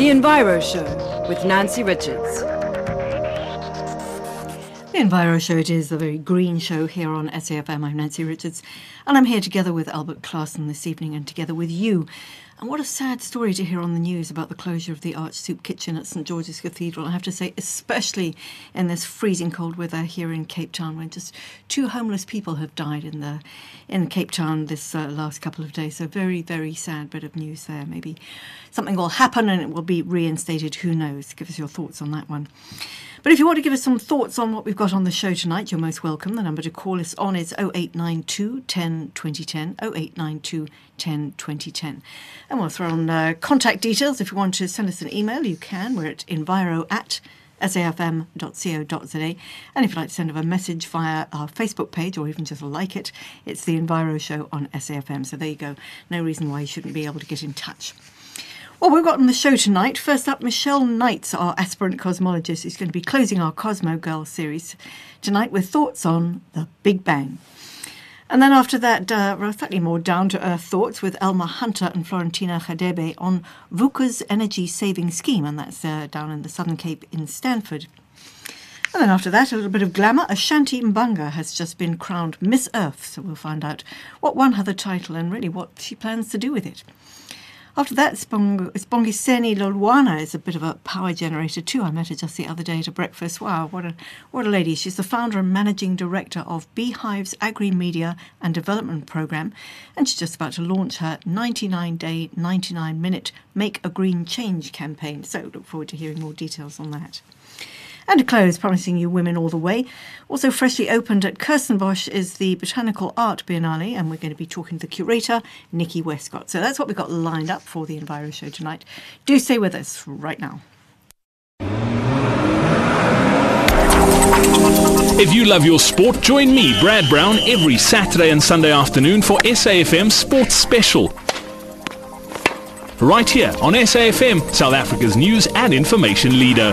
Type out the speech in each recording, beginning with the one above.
The Enviro Show with Nancy Richards. The Enviro Show, it is a very green show here on SAFM. I'm Nancy Richards, and I'm here together with Albert Clarson this evening and together with you. And what a sad story to hear on the news about the closure of the Arch Soup Kitchen at St George's Cathedral. I have to say, especially in this freezing cold weather here in Cape Town, when just two homeless people have died in the in Cape Town this uh, last couple of days. So very, very sad bit of news there. Maybe something will happen and it will be reinstated. Who knows? Give us your thoughts on that one. But if you want to give us some thoughts on what we've got on the show tonight, you're most welcome. The number to call us on is 0892 10 2010, 0892 10 2010. And we'll throw on uh, contact details. If you want to send us an email, you can. We're at enviro at safm.co.za. And if you'd like to send us a message via our Facebook page or even just like it, it's the Enviro Show on SAFM. So there you go. No reason why you shouldn't be able to get in touch. Well, we've got on the show tonight. First up, Michelle Knights, our aspirant cosmologist, is going to be closing our Cosmo Girl series tonight with thoughts on the Big Bang. And then after that, uh, slightly more down to earth thoughts with Elma Hunter and Florentina Hadebe on VUCA's energy saving scheme, and that's uh, down in the Southern Cape in Stanford. And then after that, a little bit of glamour. Ashanti Mbanga has just been crowned Miss Earth, so we'll find out what won her the title and really what she plans to do with it. After that, Spong- Spongiseni Lolwana is a bit of a power generator too. I met her just the other day at a breakfast. Wow, what a what a lady! She's the founder and managing director of Beehive's Agri Media and Development Program, and she's just about to launch her 99-day, 99-minute Make a Green Change campaign. So look forward to hearing more details on that. And close, promising you women all the way. Also freshly opened at Kirstenbosch is the Botanical Art Biennale, and we're going to be talking to the curator, Nikki Westcott. So that's what we've got lined up for the Enviro Show tonight. Do stay with us right now. If you love your sport, join me, Brad Brown, every Saturday and Sunday afternoon for SAFM Sports Special. Right here on SAFM, South Africa's news and information leader.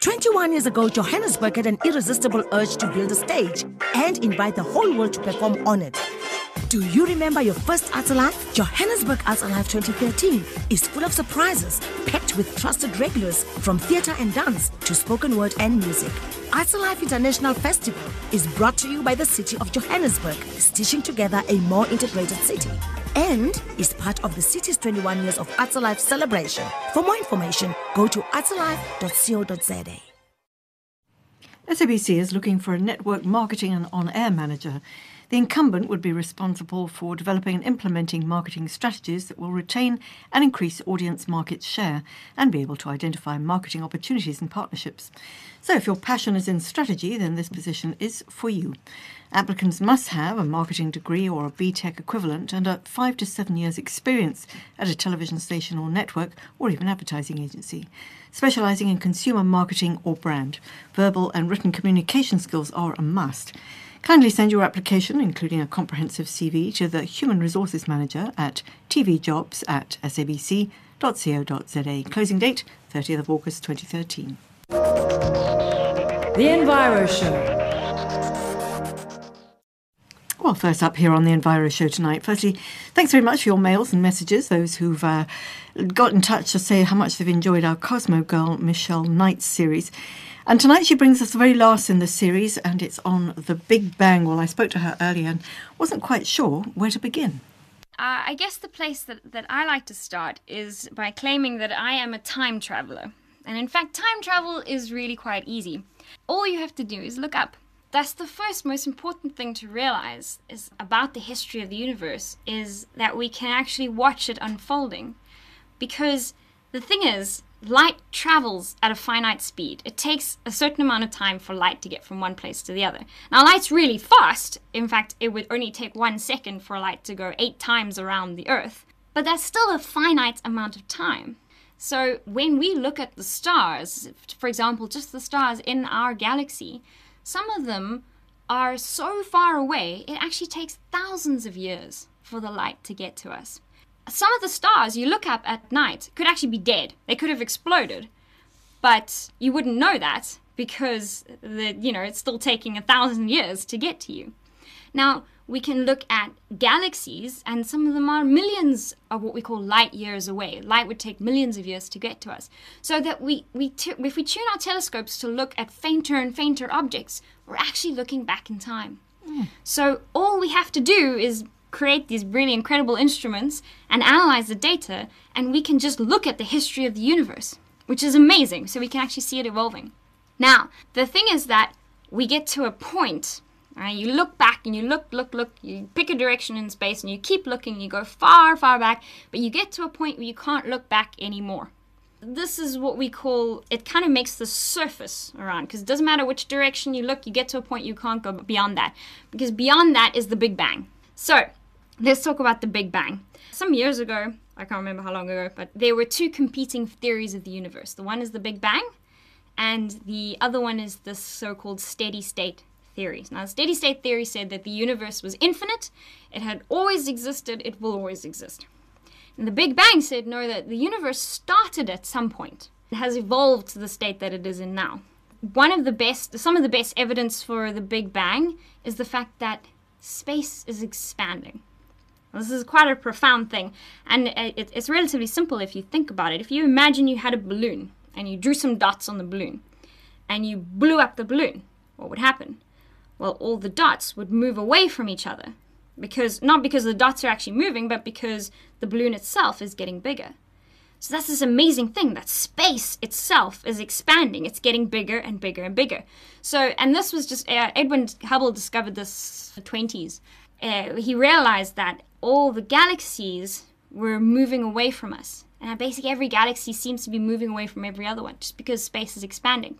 21 years ago, Johannesburg had an irresistible urge to build a stage and invite the whole world to perform on it. Do you remember your first Arts Alive? Johannesburg Arts Alive 2013 is full of surprises, packed with trusted regulars from theatre and dance to spoken word and music. Arts Alive International Festival is brought to you by the city of Johannesburg, stitching together a more integrated city. And is part of the city's 21 years of Arts Alive celebration. For more information, go to artsalive.co.za. SABC is looking for a network marketing and on air manager. The incumbent would be responsible for developing and implementing marketing strategies that will retain and increase audience market share and be able to identify marketing opportunities and partnerships. So, if your passion is in strategy, then this position is for you. Applicants must have a marketing degree or a B Tech equivalent and a five to seven years' experience at a television station or network or even advertising agency, specialising in consumer marketing or brand. Verbal and written communication skills are a must. Kindly send your application, including a comprehensive CV, to the Human Resources Manager at tvjobs at sabc.co.za. Closing date 30th of August 2013. The Enviro Show. Well, first up here on the Enviro Show tonight. Firstly, thanks very much for your mails and messages, those who've uh, got in touch to say how much they've enjoyed our Cosmo Girl Michelle Knight series. And tonight she brings us the very last in the series, and it's on the Big Bang. Well, I spoke to her earlier and wasn't quite sure where to begin. Uh, I guess the place that, that I like to start is by claiming that I am a time traveler. And in fact, time travel is really quite easy. All you have to do is look up. That's the first most important thing to realize is about the history of the universe is that we can actually watch it unfolding. Because the thing is, light travels at a finite speed. It takes a certain amount of time for light to get from one place to the other. Now, light's really fast. In fact, it would only take one second for light to go eight times around the Earth. But that's still a finite amount of time. So, when we look at the stars, for example, just the stars in our galaxy, some of them are so far away, it actually takes thousands of years for the light to get to us some of the stars you look up at night could actually be dead. They could have exploded. But you wouldn't know that because the you know, it's still taking a thousand years to get to you. Now, we can look at galaxies, and some of them are millions of what we call light years away. Light would take millions of years to get to us. So that we, we if we tune our telescopes to look at fainter and fainter objects, we're actually looking back in time. Hmm. So all we have to do is create these really incredible instruments and analyze the data, and we can just look at the history of the universe, which is amazing. So we can actually see it evolving. Now, the thing is that we get to a point, right? You look back and you look, look, look, you pick a direction in space and you keep looking, and you go far, far back, but you get to a point where you can't look back anymore. This is what we call it kind of makes the surface around because it doesn't matter which direction you look, you get to a point you can't go beyond that because beyond that is the Big Bang. So, let's talk about the Big Bang. Some years ago, I can't remember how long ago, but there were two competing theories of the universe. The one is the Big Bang, and the other one is the so called steady state theory. Now, steady state theory said that the universe was infinite, it had always existed, it will always exist. And the Big Bang said no, that the universe started at some point. It has evolved to the state that it is in now. One of the best, some of the best evidence for the Big Bang is the fact that space is expanding. This is quite a profound thing, and it, it's relatively simple if you think about it. If you imagine you had a balloon and you drew some dots on the balloon and you blew up the balloon, what would happen? Well, all the dots would move away from each other because not because the dots are actually moving, but because the balloon itself is getting bigger. So that's this amazing thing that space itself is expanding. It's getting bigger and bigger and bigger. So, and this was just uh, Edwin Hubble discovered this in the 20s. Uh, he realized that all the galaxies were moving away from us. And basically, every galaxy seems to be moving away from every other one just because space is expanding.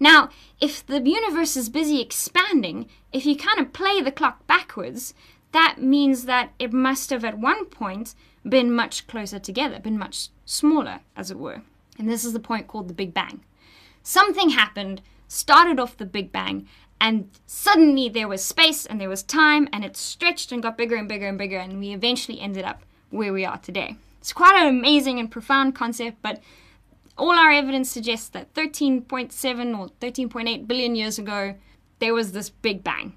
Now, if the universe is busy expanding, if you kind of play the clock backwards, that means that it must have at one point been much closer together, been much smaller, as it were. And this is the point called the Big Bang. Something happened, started off the Big Bang, and suddenly there was space and there was time, and it stretched and got bigger and bigger and bigger, and we eventually ended up where we are today. It's quite an amazing and profound concept, but all our evidence suggests that 13.7 or 13.8 billion years ago, there was this Big Bang.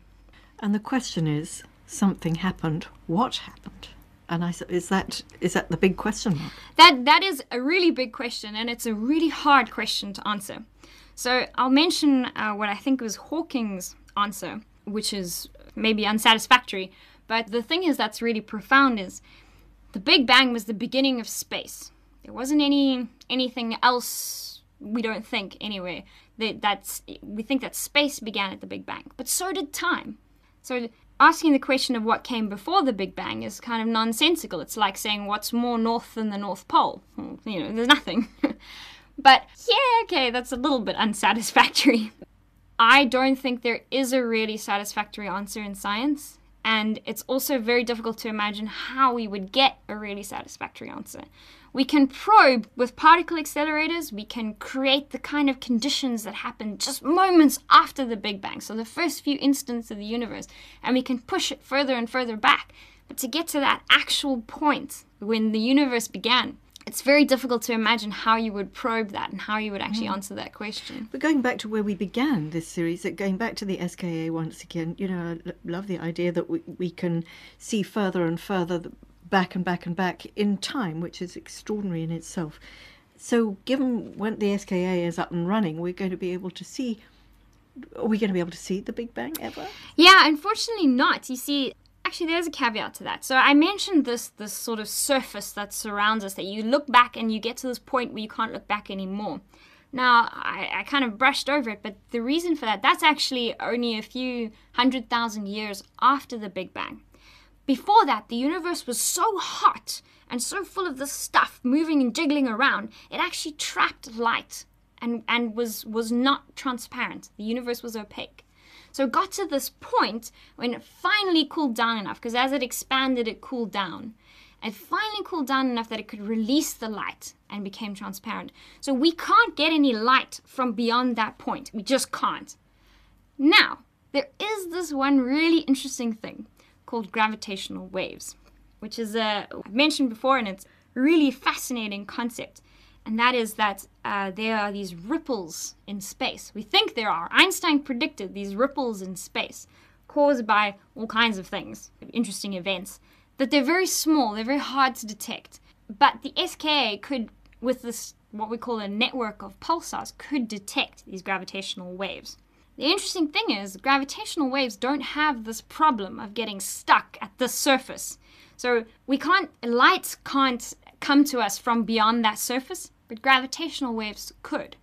And the question is, something happened. What happened? And I said, is that is that the big question mark? That that is a really big question, and it's a really hard question to answer. So I'll mention uh, what I think was Hawking's answer, which is maybe unsatisfactory. But the thing is that's really profound is the Big Bang was the beginning of space. There wasn't any anything else. We don't think anyway. That that's we think that space began at the Big Bang, but so did time. So asking the question of what came before the Big Bang is kind of nonsensical. It's like saying what's more north than the North Pole. Well, you know, there's nothing. but yeah, okay, that's a little bit unsatisfactory. I don't think there is a really satisfactory answer in science, and it's also very difficult to imagine how we would get a really satisfactory answer. We can probe with particle accelerators, we can create the kind of conditions that happen just moments after the Big Bang, so the first few instants of the universe, and we can push it further and further back. But to get to that actual point when the universe began, it's very difficult to imagine how you would probe that and how you would actually mm. answer that question. But going back to where we began this series, going back to the SKA once again, you know, I love the idea that we, we can see further and further back and back and back in time, which is extraordinary in itself. So, given when the SKA is up and running, we're going to be able to see. Are we going to be able to see the Big Bang ever? Yeah, unfortunately not. You see, actually there's a caveat to that. So I mentioned this this sort of surface that surrounds us that you look back and you get to this point where you can't look back anymore. Now, I, I kind of brushed over it, but the reason for that, that's actually only a few hundred thousand years after the Big Bang. Before that, the universe was so hot and so full of this stuff moving and jiggling around, it actually trapped light and, and was, was not transparent. The universe was opaque. So it got to this point when it finally cooled down enough, because as it expanded, it cooled down. It finally cooled down enough that it could release the light and became transparent. So we can't get any light from beyond that point. We just can't. Now, there is this one really interesting thing called gravitational waves, which is a I've mentioned before, and it's a really fascinating concept. And that is that uh, there are these ripples in space. We think there are. Einstein predicted these ripples in space caused by all kinds of things, interesting events, that they're very small, they're very hard to detect. But the SKA could, with this what we call a network of pulsars, could detect these gravitational waves. The interesting thing is, gravitational waves don't have this problem of getting stuck at the surface. So we can't, light can't come to us from beyond that surface, but gravitational waves could.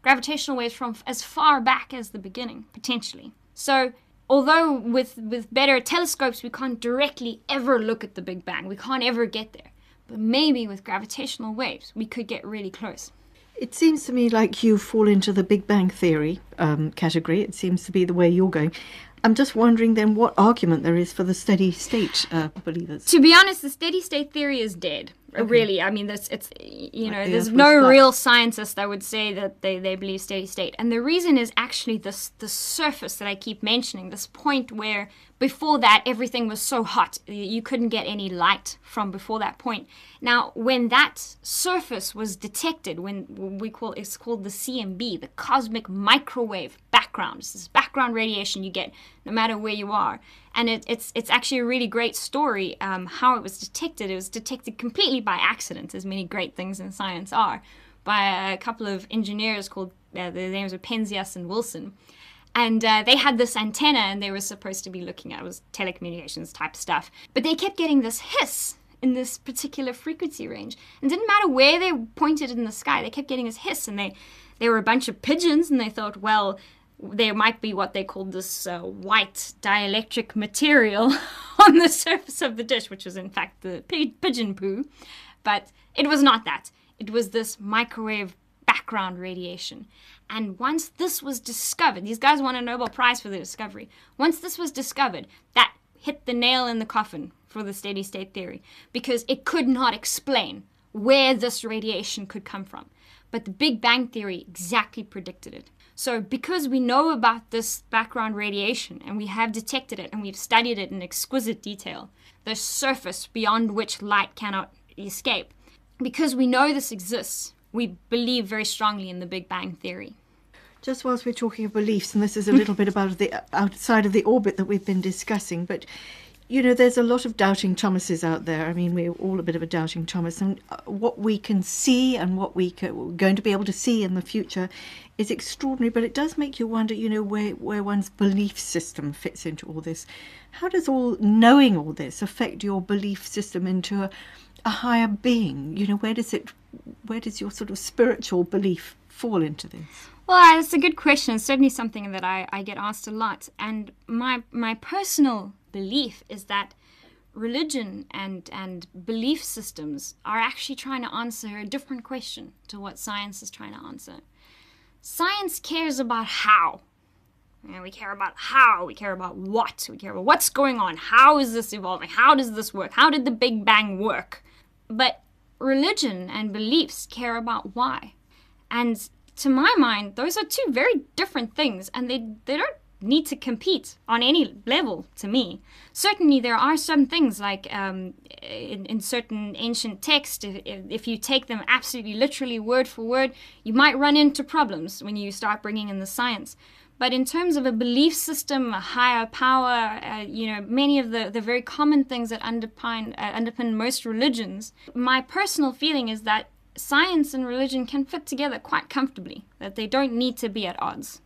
Gravitational waves from as far back as the beginning, potentially. So although with, with better telescopes we can't directly ever look at the Big Bang, we can't ever get there. But maybe with gravitational waves we could get really close. It seems to me like you fall into the Big Bang Theory um, category. It seems to be the way you're going. I'm just wondering then what argument there is for the steady state uh, believers. To be honest, the steady state theory is dead. Uh, okay. Really, I mean, that's it's you know, Like the there's no real scientist that would say that they, they believe steady state, and the reason is actually this the surface that I keep mentioning. This point where before that everything was so hot you couldn't get any light from before that point. Now, when that surface was detected, when we call it's called the CMB, the cosmic microwave background. It's this background radiation you get no matter where you are, and it, it's it's actually a really great story. Um, how it was detected. It was detected completely by accident, as many great things in science are, by a couple of engineers called uh, their names are Penzias and Wilson. And uh, they had this antenna, and they were supposed to be looking at it was telecommunications type stuff. But they kept getting this hiss in this particular frequency range, and didn't matter where they pointed in the sky. They kept getting this hiss, and they they were a bunch of pigeons, and they thought, well, there might be what they called this uh, white dielectric material on the surface of the dish, which was in fact the pi- pigeon poo. But it was not that. It was this microwave background radiation. And once this was discovered, these guys won a Nobel Prize for the discovery. Once this was discovered, that hit the nail in the coffin for the steady state theory because it could not explain where this radiation could come from. But the Big Bang Theory exactly predicted it. So, because we know about this background radiation and we have detected it and we've studied it in exquisite detail, the surface beyond which light cannot escape, because we know this exists, we believe very strongly in the Big Bang Theory. Just whilst we're talking of beliefs, and this is a little bit about the outside of the orbit that we've been discussing, but you know, there's a lot of doubting Thomases out there. I mean, we're all a bit of a doubting Thomas, and uh, what we can see and what we we're going to be able to see in the future is extraordinary. But it does make you wonder, you know, where where one's belief system fits into all this. How does all knowing all this affect your belief system into a, a higher being? You know, where does it, where does your sort of spiritual belief fall into this? Well, it's a good question. It's certainly something that I, I get asked a lot. And my my personal belief is that religion and, and belief systems are actually trying to answer a different question to what science is trying to answer. Science cares about how. And we care about how, we care about what, we care about what's going on, how is this evolving, how does this work, how did the Big Bang work? But religion and beliefs care about why. And to my mind, those are two very different things, and they, they don't need to compete on any level to me. Certainly, there are some things like um, in, in certain ancient texts, if, if you take them absolutely literally word for word, you might run into problems when you start bringing in the science. But in terms of a belief system, a higher power, uh, you know, many of the, the very common things that underpin, uh, underpin most religions, my personal feeling is that science and religion can fit together quite comfortably, that they don't need to be at odds.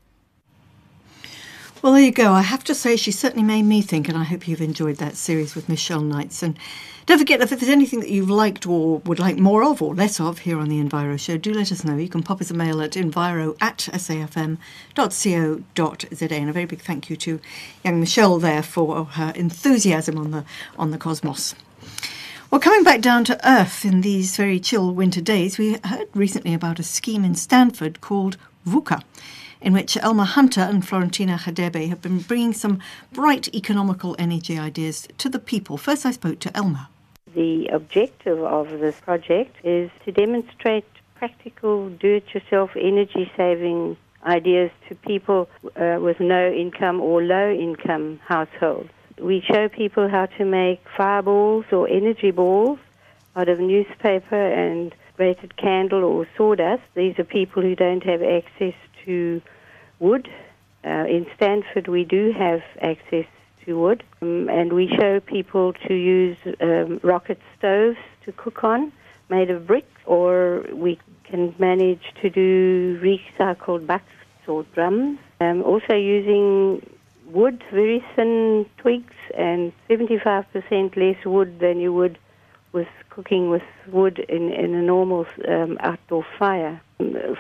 Well, there you go. I have to say, she certainly made me think, and I hope you've enjoyed that series with Michelle Knights. And don't forget, if there's anything that you've liked or would like more of or less of here on the Enviro Show, do let us know. You can pop us a mail at enviro at safm.co.za. And a very big thank you to young Michelle there for her enthusiasm on the on the cosmos. Well, coming back down to Earth in these very chill winter days, we heard recently about a scheme in Stanford called VUCA in which Elma Hunter and Florentina Hadebe have been bringing some bright economical energy ideas to the people. First, I spoke to Elma. The objective of this project is to demonstrate practical do it yourself energy saving ideas to people uh, with no income or low income households. We show people how to make fireballs or energy balls out of newspaper and grated candle or sawdust. These are people who don't have access to wood. Uh, in Stanford, we do have access to wood. Um, and we show people to use um, rocket stoves to cook on, made of brick, or we can manage to do recycled buckets or drums. Um, also using wood, very thin twigs, and 75% less wood than you would with cooking with wood in, in a normal um, outdoor fire.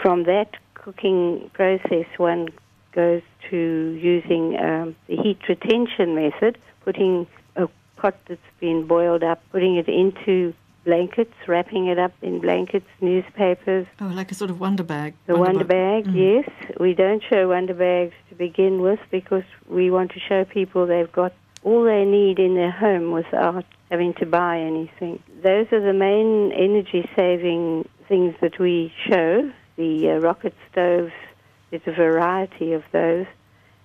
From that cooking process, one goes to using um, the heat retention method, putting a pot that's been boiled up, putting it into blankets, wrapping it up in blankets, newspapers. Oh, like a sort of wonder bag. The wonder, bag, yes. We don't show wonder bags to begin with because we want to show people they've got all they need in their home without having to buy anything. Those are the main energy saving things that we show. The uh, rocket stoves, there's a variety of those,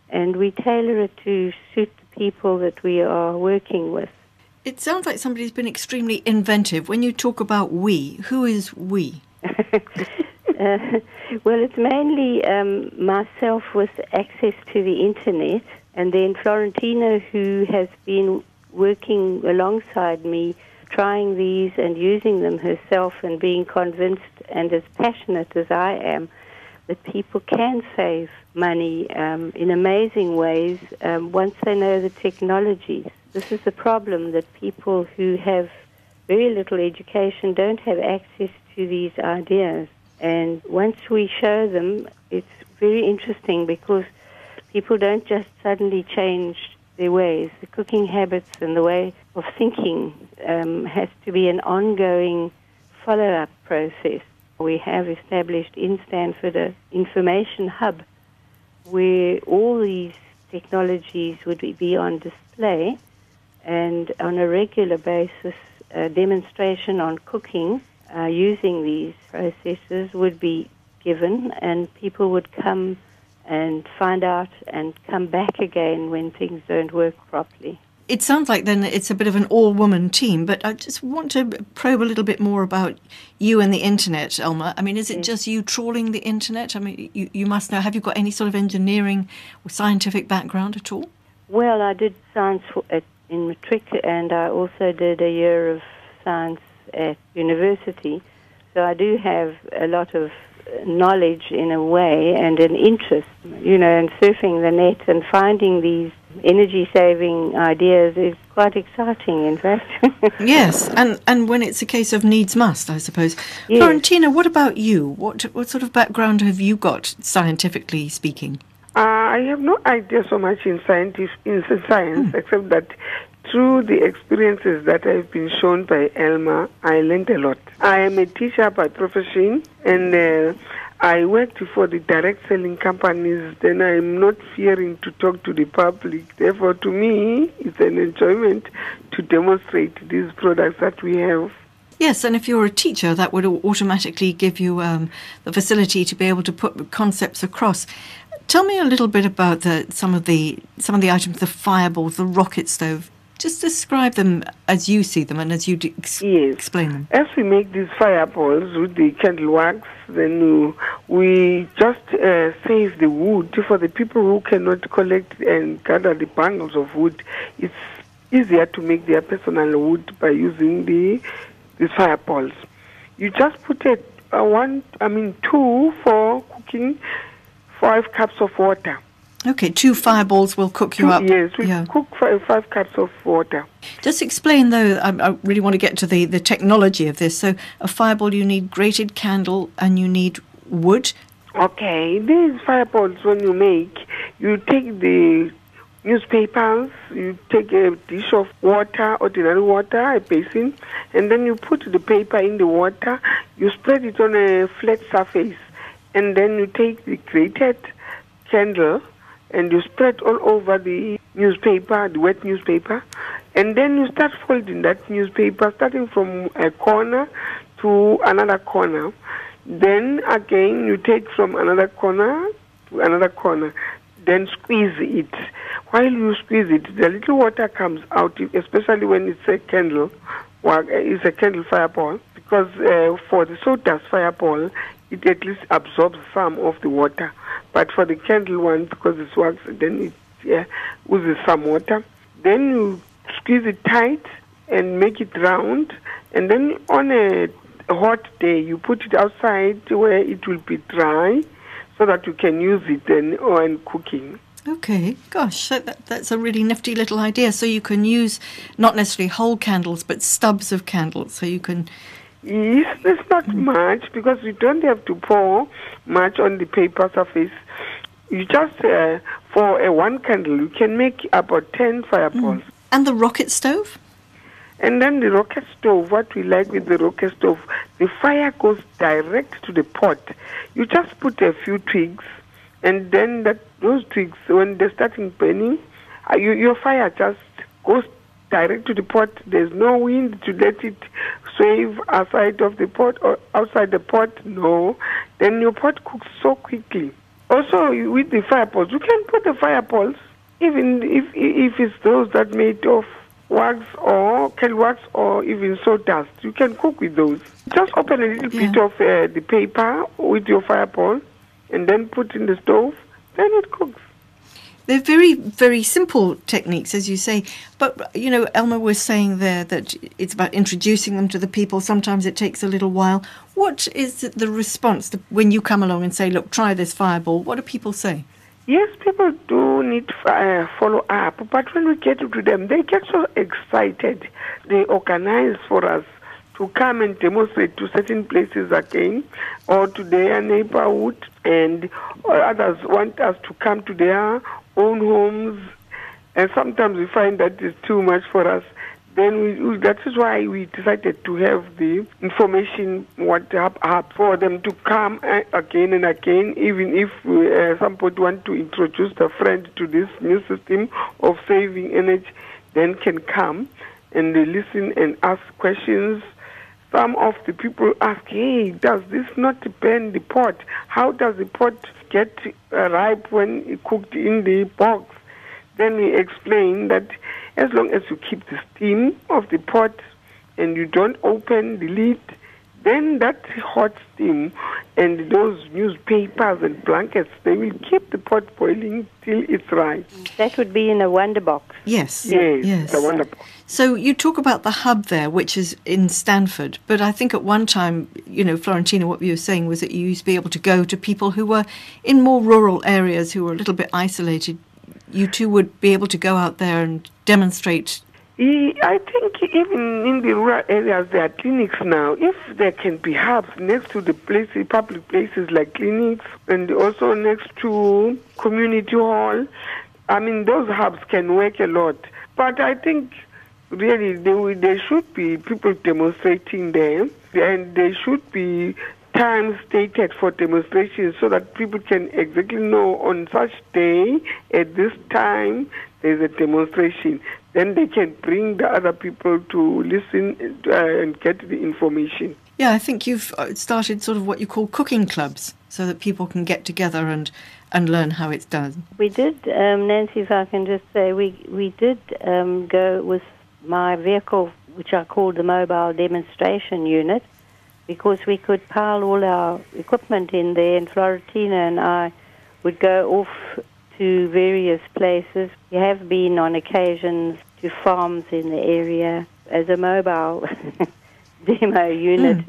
and we tailor it to suit the people that we are working with. It sounds like somebody's been extremely inventive. When you talk about we, who is we? uh, well, it's mainly um, myself with access to the internet, and then Florentina, who has been working alongside me, trying these and using them herself, and being convinced and as passionate as I am that people can save money um, in amazing ways um, once they know the technologies. This is the problem that people who have very little education don't have access to these ideas. And once we show them, it's very interesting because people don't just suddenly change their ways. The cooking habits and the way of thinking um, has to be an ongoing follow up process. We have established in Stanford an information hub where all these technologies would be on display and on a regular basis a demonstration on cooking uh, using these processes would be given and people would come and find out and come back again when things don't work properly. It sounds like then it's a bit of an all woman team, but I just want to probe a little bit more about you and the internet, Elma. I mean, is it yes. just you trawling the internet? I mean, you, you must know, have you got any sort of engineering or scientific background at all? Well, I did science at, in matric and I also did a year of science at university. So I do have a lot of knowledge in a way and an interest, you know, in surfing the net and finding these energy saving ideas is quite exciting, in fact. yes, and, and when it's a case of needs must, I suppose. Yes. Florentina, what about you? What, what sort of background have you got, scientifically speaking? Uh, I have no idea so much in, scientific, in science, mm. except that through the experiences that I've been shown by Elma, I learned a lot. I am a teacher by profession, and uh, I worked for the direct selling companies. Then I'm not fearing to talk to the public. Therefore, to me, it's an enjoyment to demonstrate these products that we have. Yes, and if you're a teacher, that would automatically give you um, the facility to be able to put concepts across. Tell me a little bit about the, some of the some of the items, the fireballs, the rocket stove. Just describe them as you see them and as you ex- yes. explain them. As we make these fireballs with the candle wax, then we just uh, save the wood for the people who cannot collect and gather the bundles of wood. It's easier to make their personal wood by using the these fireballs. You just put it uh, one, I mean two for cooking, five cups of water. Okay, two fireballs will cook you two, up. Yes, we yeah. cook five, five cups of water. Just explain, though, I, I, really want to get to the, the technology of this. So, a fireball, you need grated candle and you need wood. Okay, these fireballs, when you make, you take the newspapers, you take a dish of water, ordinary water, a basin, and then you put the paper in the water, you spread it on a flat surface, and then you take the grated candle and you spread all over the newspaper, the wet newspaper, and then you start folding that newspaper, starting from a corner to another corner. Then again, you take from another corner to another corner, then squeeze it. While you squeeze it, the little water comes out, especially when it's a candle, or it's a candle fireball, because uh, for the sawdust fireball, it at least absorbs some of the water. But for the candle one, because it's wax, then it yeah, uses some water. Then you squeeze it tight and make it round. And then on a hot day, you put it outside where it will be dry so that you can use it then when cooking. Okay, gosh, that, that's a really nifty little idea. So you can use not necessarily whole candles, but stubs of candles. So you can, Yes, there's not much because you don't have to pour much on the paper surface. You just, uh, for a one candle, you can make about 10 fireballs. and the rocket stove. And then the rocket stove, what we like with the rocket stove, the fire goes direct to the pot. You just put a few twigs, and then that those twigs, when they're starting burning, uh, you, your fire just goes direct to the pot. There's no wind to let it swave outside of the pot or outside the pot. No, then your pot cooks so quickly. Also, with the fireballs, you can put the fireballs, even if if it's those that made of wax or kettle wax or even sawdust. You can cook with those. Just open a little bit of uh, the paper with your fireball, and then put in the stove. Then it cooks. They're very, very simple techniques, as you say. But, you know, Elma was saying there that it's about introducing them to the people. Sometimes it takes a little while. What is the response to, when you come along and say, look, try this fireball? What do people say? Yes, people do need uh, follow up, but when we get to them, they get so excited. They organize for us to come and demonstrate to certain places again or to their neighborhood, and or others want us to come to their own homes. And sometimes we find that is too much for us. Then we, that is why we decided to have the information what hap- for them to come uh, again and again, even if uh, somebody want to introduce a friend to this new system of saving energy, then can come and they listen and ask questions. Some of the people ask, "Hey, does this not depend the pot? How does the pot get ripe when cooked in the box?" Then we explain that as long as you keep the steam of the pot and you don't open the lid, then that hot steam and those newspapers and blankets, they will keep the pot boiling till it's right. That would be in a wonder box. Yes. Yes, Yes. the wonderful. So you talk about the hub there, which is in Stanford, but I think at one time, you know, Florentina, what you were saying was that you used to be able to go to people who were in more rural areas who were a little bit isolated. You too would be able to go out there and demonstrate. I think even in the rural areas there are clinics now. If there can be hubs next to the places, public places like clinics, and also next to community hall, I mean those hubs can work a lot. But I think really there should be people demonstrating there, and there should be time stated for demonstrations so that people can exactly know on such day at this time there's a demonstration then they can bring the other people to listen uh, and get the information Yeah, I think you've uh, started sort of what you call cooking clubs so that people can get together and, and learn how it's done. We did, um, Nancy, if I can just say, we, we did um, go with my vehicle, which I called the mobile demonstration unit, because we could pile all our equipment in there, and Florentina and I would go off to various places. We have been on occasions to farms in the area as a mobile demo unit.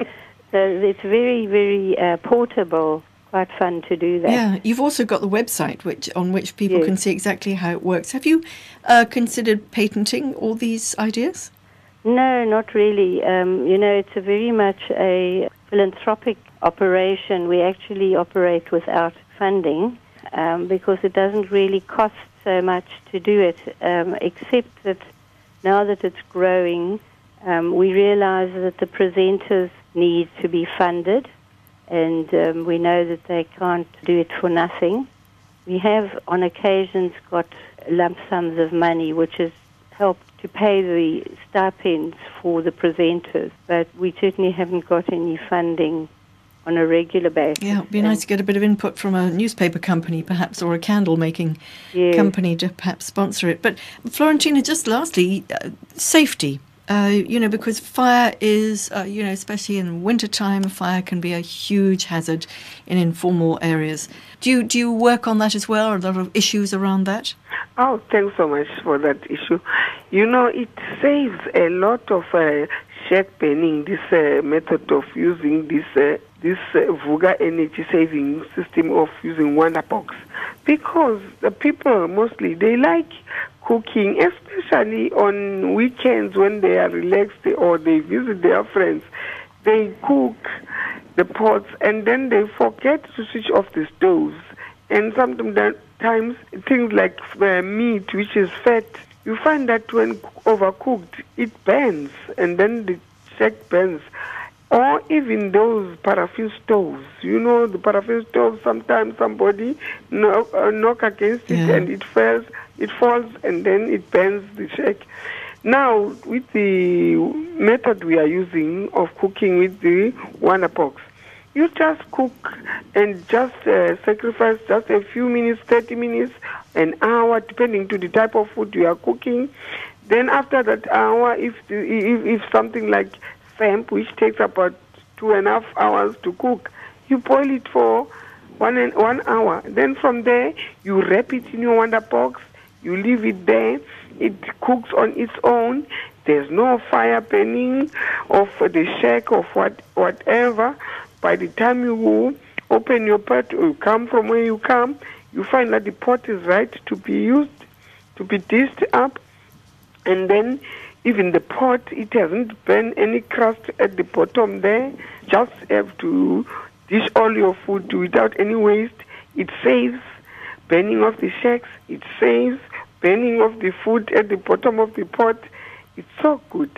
So it's very, very uh, portable. Quite fun to do that. Yeah, you've also got the website which on which people Yes. can see exactly how it works. Have you uh, considered patenting all these ideas? No, not really. Um, you know, it's a very much a philanthropic operation. We actually operate without funding um, because it doesn't really cost so much to do it, um, except that now that it's growing, um, we realize that the presenters need to be funded, and um, we know that they can't do it for nothing. We have, on occasions, got lump sums of money, which has helped to pay the stipends for the presenters, but we certainly haven't got any funding on a regular basis. Yeah, it'd be nice to get a bit of input from a newspaper company, perhaps, or a candle making Yes. company to perhaps sponsor it. But Florentina, just lastly, uh, safety. Uh, you know, because fire is, uh, you know, especially in wintertime, fire can be a huge hazard in informal areas. Do you do you work on that as well? Are there a lot of issues around that? Oh, thanks so much for that issue. You know, it saves a lot of uh, shack burning, this uh, method of using this uh, this uh, VUCA energy saving system of using Wonder Box, because the people mostly they like cooking, especially on weekends when they are relaxed or they visit their friends. They cook the pots and then they forget to switch off the stoves. And sometimes things like uh, meat, which is fat, you find that when overcooked, it burns and then the check burns. Or even those paraffin stoves. You know, the paraffin stove, sometimes somebody knock, uh, knock against it Yeah. and it falls, it falls and then it burns the shack. Now, with the method we are using of cooking with the Wonder Box, you just cook and just uh, sacrifice just a few minutes, 30 minutes, an hour, depending to the type of food you are cooking. Then after that hour, if the, if, if something like samp, which takes about two and a half hours to cook, you boil it for one and one hour. Then from there, you wrap it in your Wonder Box. You leave it there. It cooks on its own. There's no fire burning of the shack of what whatever. By the time you open your pot, or you come from where you come, you find that the pot is right to be used, to be dished up, and then even the pot, it hasn't burned any crust at the bottom there. Just have to dish all your food without any waste. It saves burning of the shacks. It saves burning of the food at the bottom of the pot. It's so good.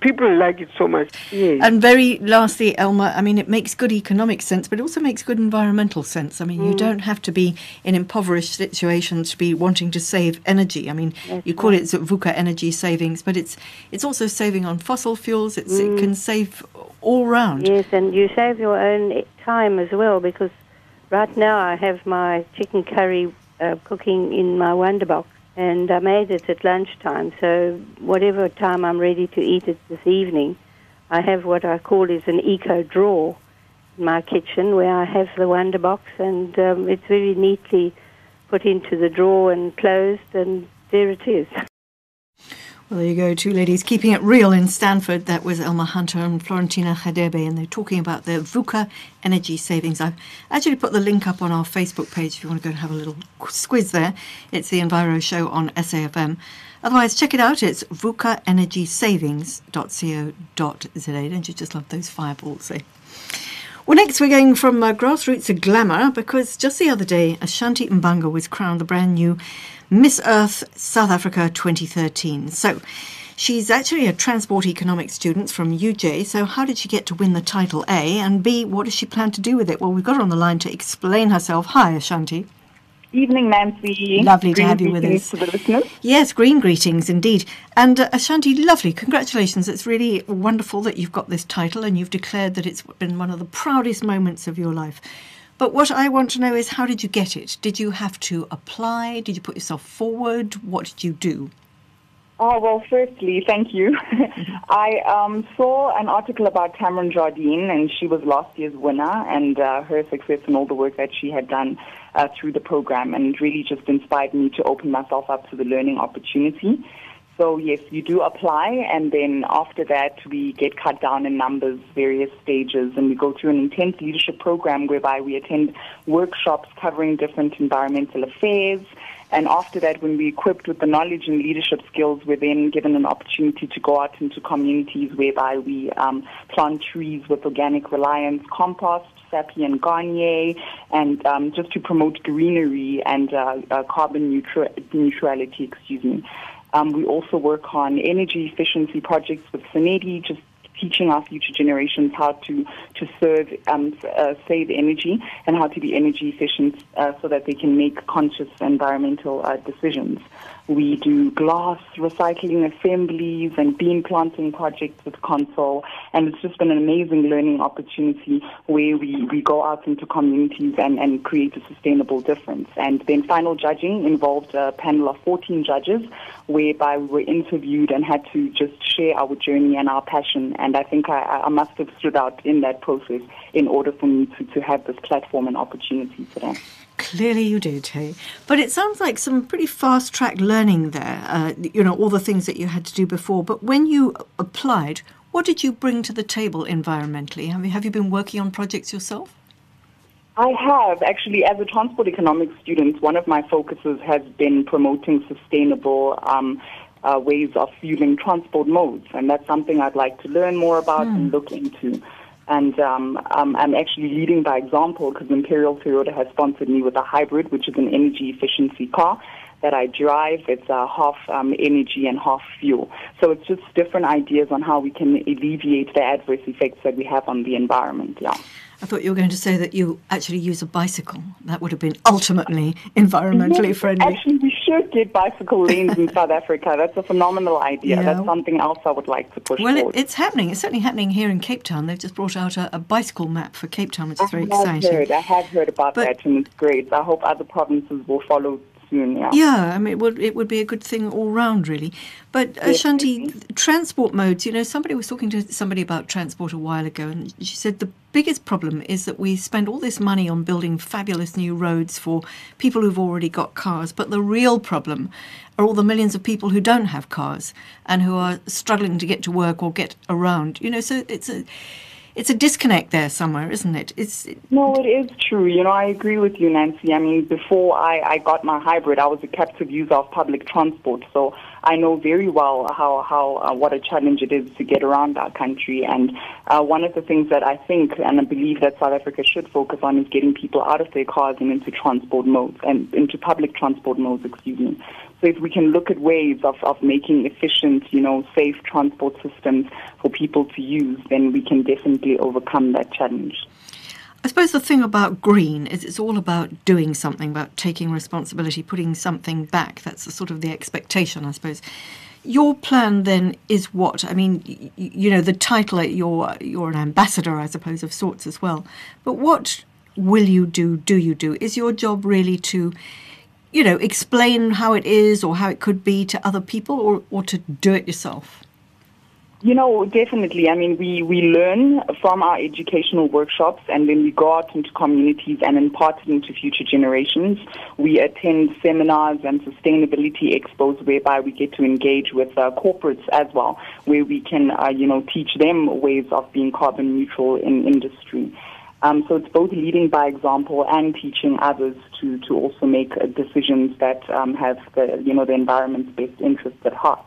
People like it so much. Yes. And very lastly, Elma, I mean, it makes good economic sense, but it also makes good environmental sense. I mean, you don't have to be in impoverished situations to be wanting to save energy. I mean, you call it VUCA energy savings, but it's it's also saving on fossil fuels. It's, It can save all round. Yes, and you save your own time as well because right now I have my chicken curry uh, cooking in my Wonder Box and I made it at lunchtime. So whatever time I'm ready to eat it this evening, I have what I call is an eco drawer in my kitchen where I have the Wonder Box and um, it's very neatly put into the drawer and closed and there it is. Well, there you go, two ladies keeping it real in Stanford. That was Elma Hunter and Florentina Hadebe, and they're talking about their VUCA energy savings. I've actually put the link up on our Facebook page if you want to go and have a little squiz there. It's the Enviro Show on SAFM. Otherwise, check it out. It's vucaenergysavings.co.za. Don't you just love those fireballs, eh? Well, next we're going from uh, grassroots to glamour because just the other day, Ashanti Mbanga was crowned the brand new Miss Earth South Africa 2013. So she's actually a transport economics student from UJ. So how did she get to win the title A? And B, what does she plan to do with it? Well, we've got her on the line to explain herself. Hi, Ashanti. Evening, Nancy. Lovely to have you with us. To the listeners. Yes, green greetings indeed. And uh, Ashanti, lovely. Congratulations. It's really wonderful that you've got this title and you've declared that it's been one of the proudest moments of your life. But what I want to know is how did you get it? Did you have to apply? Did you put yourself forward? What did you do? Oh, well, firstly, thank you. I um, saw an article about Cameron Jardine, and she was last year's winner, and uh, her success and all the work that she had done uh, through the program, and it really just inspired me to open myself up to the learning opportunity. So, yes, you do apply, and then after that, we get cut down in numbers, various stages, and we go through an intense leadership program whereby we attend workshops covering different environmental affairs. And after that, when we're equipped with the knowledge and leadership skills, we're then given an opportunity to go out into communities whereby we um, plant trees with organic reliance compost, And Garnier, and um, just to promote greenery and uh, uh, carbon neutral- neutrality, excuse me. Um, we also work on energy efficiency projects with Sanedi, just teaching our future generations how to to serve um, uh, save energy and how to be energy efficient uh, so that they can make conscious environmental uh, decisions. We do glass recycling assemblies and bean planting projects with Consol. And it's just been an amazing learning opportunity where we, we go out into communities and, and create a sustainable difference. And then final judging involved a panel of 14 judges whereby we were interviewed and had to just share our journey and our passion. And I think I, I must have stood out in that process in order for me to, to have this platform and opportunity today. Clearly, you did, hey. But it sounds like some pretty fast track learning there. Uh, you know, all the things that you had to do before. But when you applied, what did you bring to the table environmentally? Have you, have you been working on projects yourself? I have actually, as a transport economics student, one of my focuses has been promoting sustainable um, uh, ways of fueling transport modes, and that's something I'd like to learn more about and look into. And um, um, I'm actually leading by example because Imperial Toyota has sponsored me with a hybrid, which is an energy efficiency car that I drive. It's uh, half um, energy and half fuel. So it's just different ideas on how we can alleviate the adverse effects that we have on the environment. Yeah. I thought you were going to say that you actually use a bicycle. That would have been ultimately environmentally Yes, friendly. Actually, we should get bicycle lanes in South Africa. That's a phenomenal idea. Yeah. That's something else I would like to push Well, it, forward. it's happening. It's certainly happening here in Cape Town. They've just brought out a, a bicycle map for Cape Town, which is very I have exciting. heard. I have heard about But- that, and it's great. I hope other provinces will follow Yeah, I mean, it would it would be a good thing all round, really. But uh, Shanti, transport modes. You know, somebody was talking to somebody about transport a while ago, and she said the biggest problem is that we spend all this money on building fabulous new roads for people who've already got cars, but the real problem are all the millions of people who don't have cars and who are struggling to get to work or get around. You know, so it's a it's a disconnect there somewhere, isn't it? It's No, it is true. You know, I agree with you, Nancy. I mean, before I, I got my hybrid, I was a captive user of public transport, so I know very well how how uh, what a challenge it is to get around our country. And uh, one of the things that I think and I believe that South Africa should focus on is getting people out of their cars and into transport modes and into public transport modes. Excuse me. So if we can look at ways of, of making efficient, you know, safe transport systems for people to use, then we can definitely overcome that challenge. I suppose the thing about green is it's all about doing something, about taking responsibility, putting something back. That's the sort of the expectation, I suppose. Your plan then is what? I mean, y- you know, the title you're you're an ambassador, I suppose, of sorts as well. But what will you do? Do you do? Is your job really to, you know, explain how it is or how it could be to other people, or or to do it yourself? You know, definitely. I mean, we, we learn from our educational workshops and then we go out into communities and impart it into future generations. We attend seminars and sustainability expos whereby we get to engage with uh, corporates as well, where we can, uh, you know, teach them ways of being carbon neutral in industry. Um, so it's both leading by example and teaching others to, to also make uh, decisions that um, have the, you know, the environment's best interests at heart.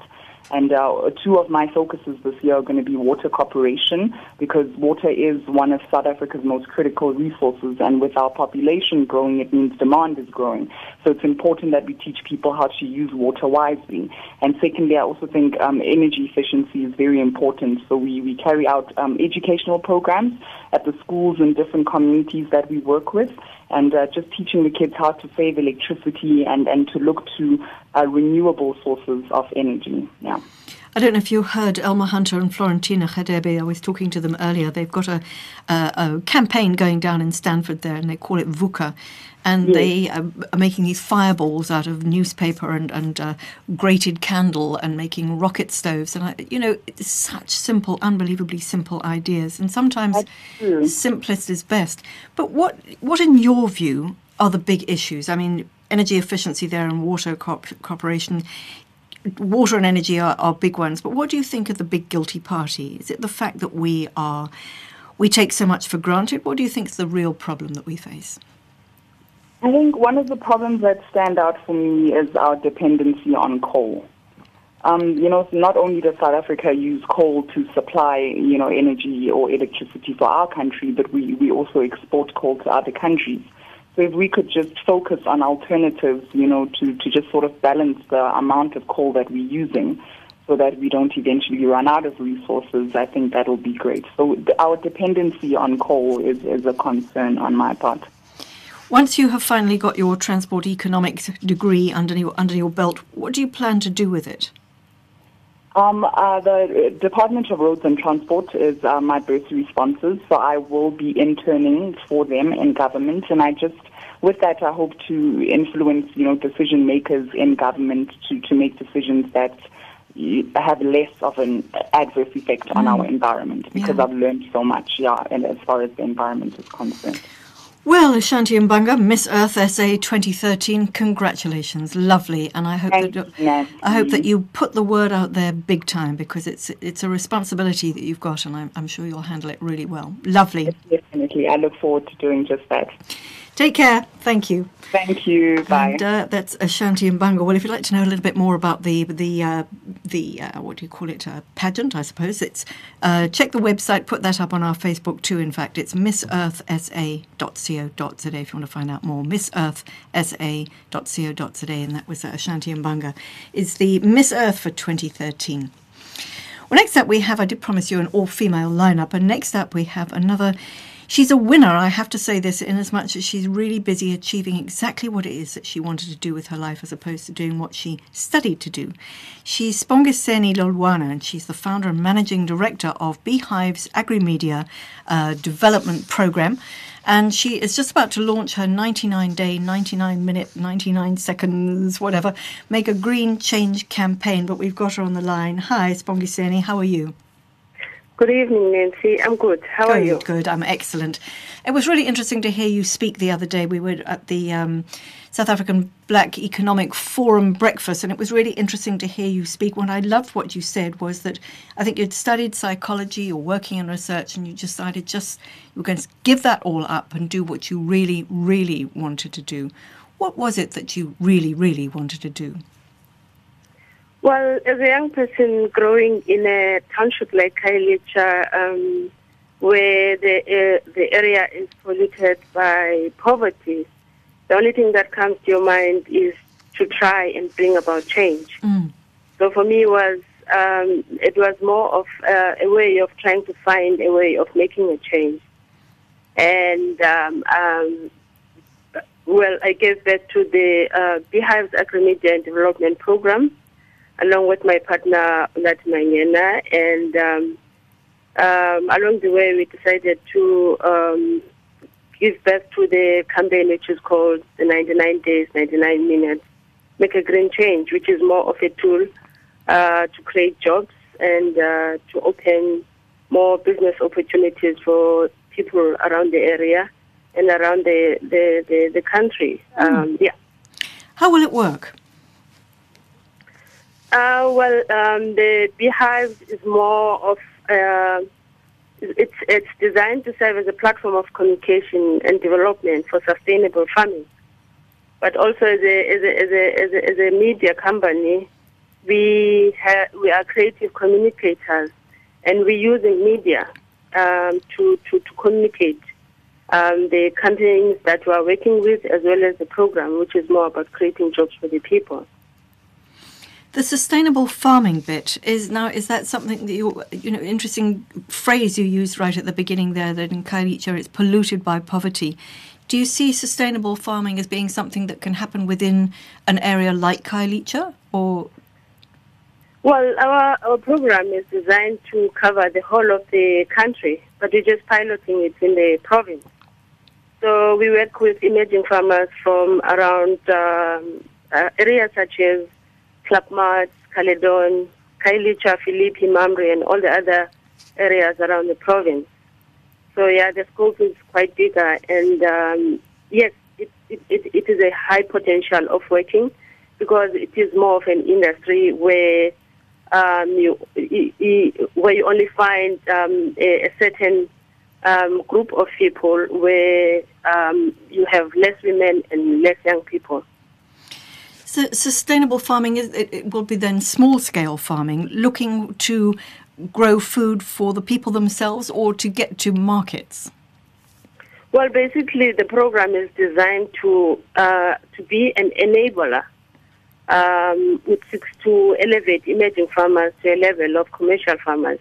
And uh, two of my focuses this year are going to be water cooperation because water is one of South Africa's most critical resources. And with our population growing, it means demand is growing. So it's important that we teach people how to use water wisely. And secondly, I also think um, energy efficiency is very important. So we, we carry out um, educational programs at the schools and different communities that we work with and uh, just teaching the kids how to save electricity and, and to look to uh, renewable sources of energy. Yeah. I don't know if you heard Elma Hunter and Florentina Hadebe. I was talking to them earlier. They've got a, a, a campaign going down in Stanford there, and they call it VUCA. And they uh, are making these fireballs out of newspaper and, and uh, grated candle and making rocket stoves. And, I, you know, it's such simple, unbelievably simple ideas. And sometimes simplest is best. But what, what, in your view, are the big issues? I mean, energy efficiency there and water co- cooperation water and energy are, are big ones, but what do you think of the big guilty party? Is it the fact that we are we take so much for granted? What do you think is the real problem that we face? I think one of the problems that stand out for me is our dependency on coal. Um, you know, not only does South Africa use coal to supply, you know, energy or electricity for our country, but we, we also export coal to other countries. If we could just focus on alternatives, you know, to, to just sort of balance the amount of coal that we're using so that we don't eventually run out of resources, I think that'll be great. So our dependency on coal is, is a concern on my part. Once you have finally got your transport economics degree under your under your belt, what do you plan to do with it? Um, uh, the Department of Roads and Transport is uh, my bursary sponsors, so I will be interning for them in government, and I just, with that, I hope to influence, you know, decision makers in government to, to make decisions that have less of an adverse effect on our environment because Yeah. I've learned so much, yeah, and as far as the environment is concerned. Well, Ashanti Mbanga, Miss Earth SA 2013, congratulations, lovely, and I hope Thank that you, I hope that you put the word out there big time because it's it's a responsibility that you've got, and I'm, I'm sure you'll handle it really well. Lovely. Definitely, I look forward to doing just that. Take care. Thank you. Thank you. Bye. And uh, that's Ashanti Mbanga. Well, if you'd like to know a little bit more about the the uh, the uh, what do you call it uh, pageant, I suppose it's uh, check the website. Put that up on our Facebook too. In fact, it's missearthsa.co.za if you want to find out more. Missearthsa.co.za, and that was uh, Ashanti Mbanga is the Miss Earth for 2013. Well, next up we have, I did promise you an all female lineup, and next up we have another. She's a winner, I have to say this, in as much as she's really busy achieving exactly what it is that she wanted to do with her life as opposed to doing what she studied to do. She's Spongiseni Lolwana, and she's the founder and managing director of Beehive's AgriMedia uh, development program. And she is just about to launch her 99 day, 99 minute, 99 seconds, whatever, make a green change campaign. But we've got her on the line. Hi, Spongiseni, how are you? Good evening, Nancy. I'm good. How are you? Good, I'm excellent. It was really interesting to hear you speak the other day. We were at the um, South African Black Economic Forum breakfast, and it was really interesting to hear you speak. What I loved what you said was that I think you'd studied psychology or working in research, and you decided just you were going to give that all up and do what you really, really wanted to do. What was it that you really, really wanted to do? Well, as a young person growing in a township like Khayelitsha, um, where the uh, the area is polluted by poverty, the only thing that comes to your mind is to try and bring about change. So for me, it was um, it was more of uh, a way of trying to find a way of making a change, and um, um, well, I gave birth to the uh, Beehives Agrimedia and Development Program, along with my partner Nat Manyena, and um, um, along the way we decided to um, give birth to the campaign which is called the 99 Days, 99 Minutes, Make a Green Change, which is more of a tool uh, to create jobs and uh, to open more business opportunities for people around the area and around the, the, the, the country. Um, yeah. How will it work? Uh, well, um, the beehive is more of uh, it's it's designed to serve as a platform of communication and development for sustainable farming, but also as a as a as a, as a, as a media company, we ha- we are creative communicators, and we use the media um, to, to to communicate um, the campaigns that we are working with, as well as the program, which is more about creating jobs for the people. The sustainable farming bit is now is that something that you you know interesting phrase you used right at the beginning there that in Khayelitsha it's polluted by poverty. Do you see sustainable farming as being something that can happen within an area like Khayelitsha or Well, our, our program is designed to cover the whole of the country, but we're just piloting it in the province. So we work with emerging farmers from around um, uh, areas such as Klapmuts, Caledon, Khayelitsha, Philippi, Mamre, and all the other areas around the province. So yeah, the scope is quite bigger, and um, yes, it, it, it, it is a high potential of working because it is more of an industry where um, you, you, you- where you only find um, a, a certain um, group of people where um, you have less women and less young people. So sustainable farming is it, it will be then small scale farming looking to grow food for the people themselves or to get to markets? Well, basically, the program is designed to uh, to be an enabler, um, which seeks to elevate emerging farmers to a level of commercial farmers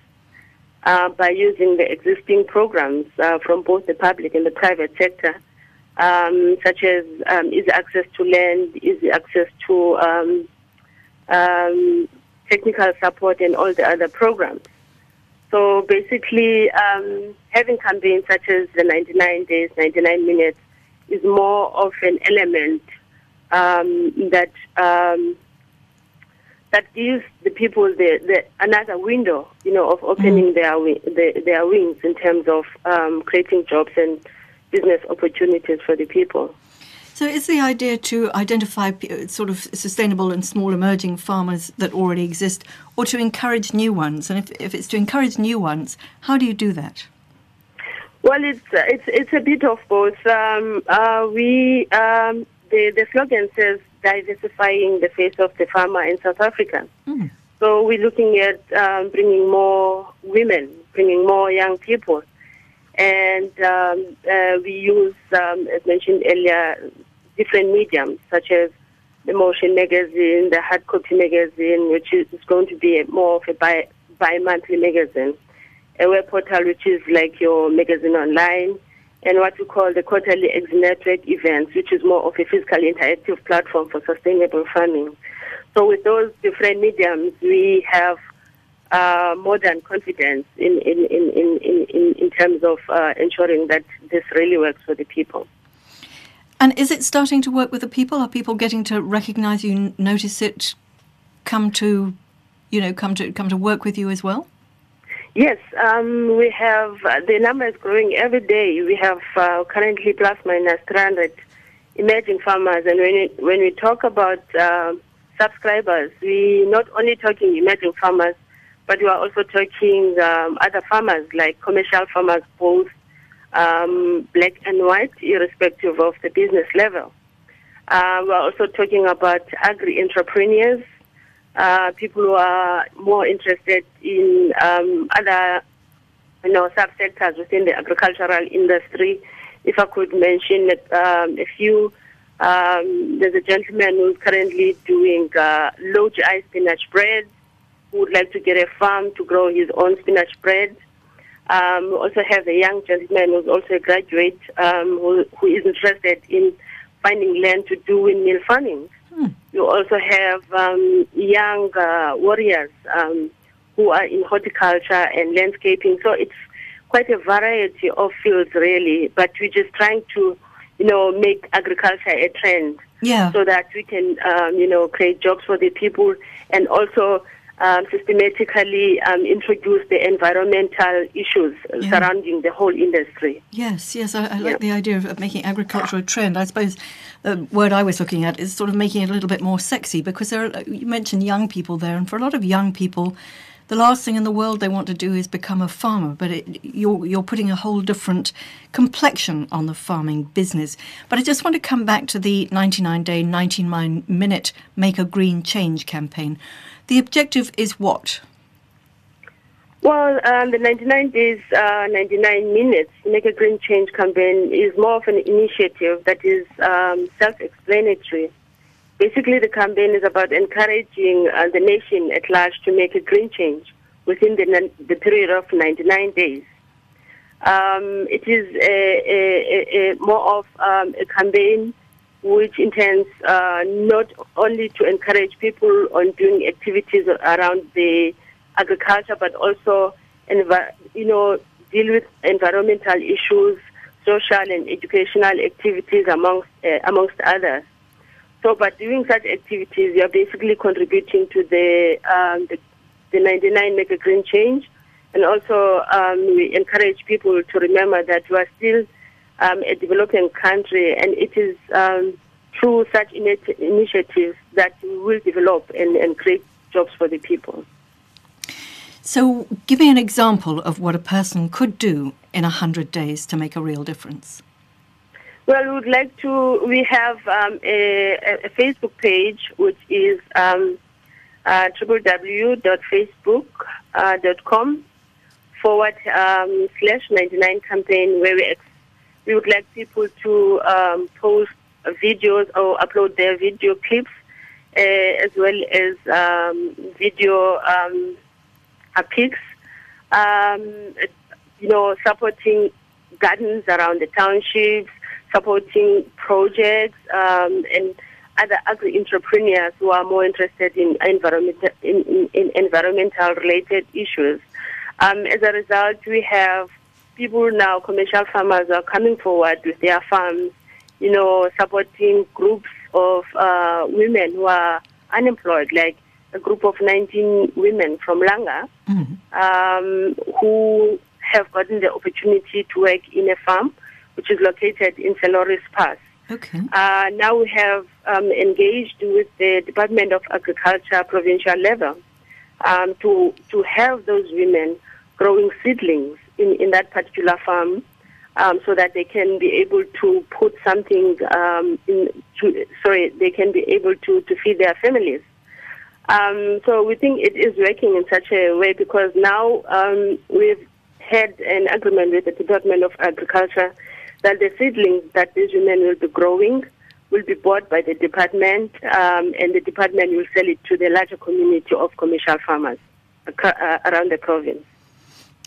uh, by using the existing programs uh, from both the public and the private sector um, such as um, easy access to land, easy access to um, um, technical support, and all the other programs. So basically, um, having campaigns such as the 99 days, 99 minutes is more of an element um, that um, that gives the people the, the another window, you know, of opening their, wi- the, their wings in terms of um, creating jobs and business opportunities for the people. So, is the idea to identify sort of sustainable and small emerging farmers that already exist, or to encourage new ones? And if, if it's to encourage new ones, how do you do that? Well, it's it's it's a bit of both. Um, uh, we um, the the slogan says diversifying the face of the farmer in South Africa. So we're looking at um, bringing more women, bringing more young people, and um, uh, we use, um, as mentioned earlier, different mediums such as the Motion magazine, the hard copy magazine, which is going to be more of a bi bi-monthly magazine a web portal which is like your magazine online, and what we call the quarterly X Network events, which is more of a physical interactive platform for sustainable farming. So with those different mediums, we have uh, more than confidence in, in, in, in, in, in, terms of uh, ensuring that this really works for the people. And is it starting to work with the people? Are people getting to recognise you, notice it, come to, you know, come to come to work with you as well? Yes, um, we have uh, the number is growing every day. We have uh, currently plus minus 300 emerging farmers, and when we, when we talk about uh, subscribers, we're not only talking emerging farmers, but we are also talking um, other farmers like commercial farmers, both um, black and white, irrespective of the business level. Uh, we're also talking about agri entrepreneurs, uh, people who are more interested in um, other you know, subsectors within the agricultural industry. If I could mention um, a few, um, there's a gentleman who's currently doing uh, low GI spinach bread, who would like to get a farm to grow his own spinach bread. Um, we also have a young gentleman who's also a graduate um, who, who is interested in finding land to do windmill farming. You also have um, young uh, warriors um, who are in horticulture and landscaping. So it's quite a variety of fields, really. But we're just trying to, you know, make agriculture a trend Yeah. so that we can, um, you know, create jobs for the people and also um, systematically um, introduce the environmental issues Yeah. surrounding the whole industry. Yes, yes, I, I like Yeah. the idea of, making agriculture a trend. I suppose the word I was looking at is sort of making it a little bit more sexy because there are, you mentioned young people there, and for a lot of young people, the last thing in the world they want to do is become a farmer. But it, you're you're putting a whole different complexion on the farming business. But I just want to come back to the 99 day, 99 minute Make a Green Change campaign. The objective is what? Well, um, the 99 days, uh, 99 minutes Make a Green Change campaign is more of an initiative that is um, self-explanatory. Basically, the campaign is about encouraging uh, the nation at large to make a green change within the, the period of 99 days. Um, it is a, a, a more of um, a campaign which intends uh, not only to encourage people on doing activities around the agriculture, but also, envi- you know, deal with environmental issues, social and educational activities amongst uh, amongst others. So, by doing such activities, you are basically contributing to the um, the, the 99 Make a Green Change, and also um, we encourage people to remember that we are still um, a developing country, and it is um, through such ini- initiatives that we will develop and, and create jobs for the people. So, give me an example of what a person could do in 100 days to make a real difference. Well, we would like to. We have um, a, a- Facebook page which is um, uh, www.facebook.com forward um, slash 99 campaign where we, we would like people to um, post videos or upload their video clips uh, as well as um, video um, pics, um, you know, supporting gardens around the townships, supporting projects um, and other agri entrepreneurs who are more interested in environmental in, in, in environmental related issues. Um, as a result, we have people now, commercial farmers, are coming forward with their farms, you know, supporting groups of uh, women who are unemployed, like a group of 19 women from Langa um, who have gotten the opportunity to work in a farm which is located in Sir Lowry's Pass. Okay. Uh, now we have um, engaged with the Department of Agriculture provincial level um, to to have those women growing seedlings in, in that particular farm um, so that they can be able to put something um, in to, sorry they can be able to, to feed their families. Um, so we think it is working in such a way because now um, we've had an agreement with the Department of Agriculture that the seedlings that these women will be growing will be bought by the department um, and the department will sell it to the larger community of commercial farmers uh, around the province.